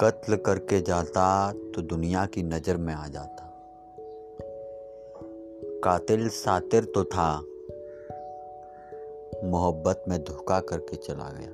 कत्ल करके जाता तो दुनिया की नज़र में आ जाता। कातिल सातिर तो था, मोहब्बत में धोखा करके चला गया।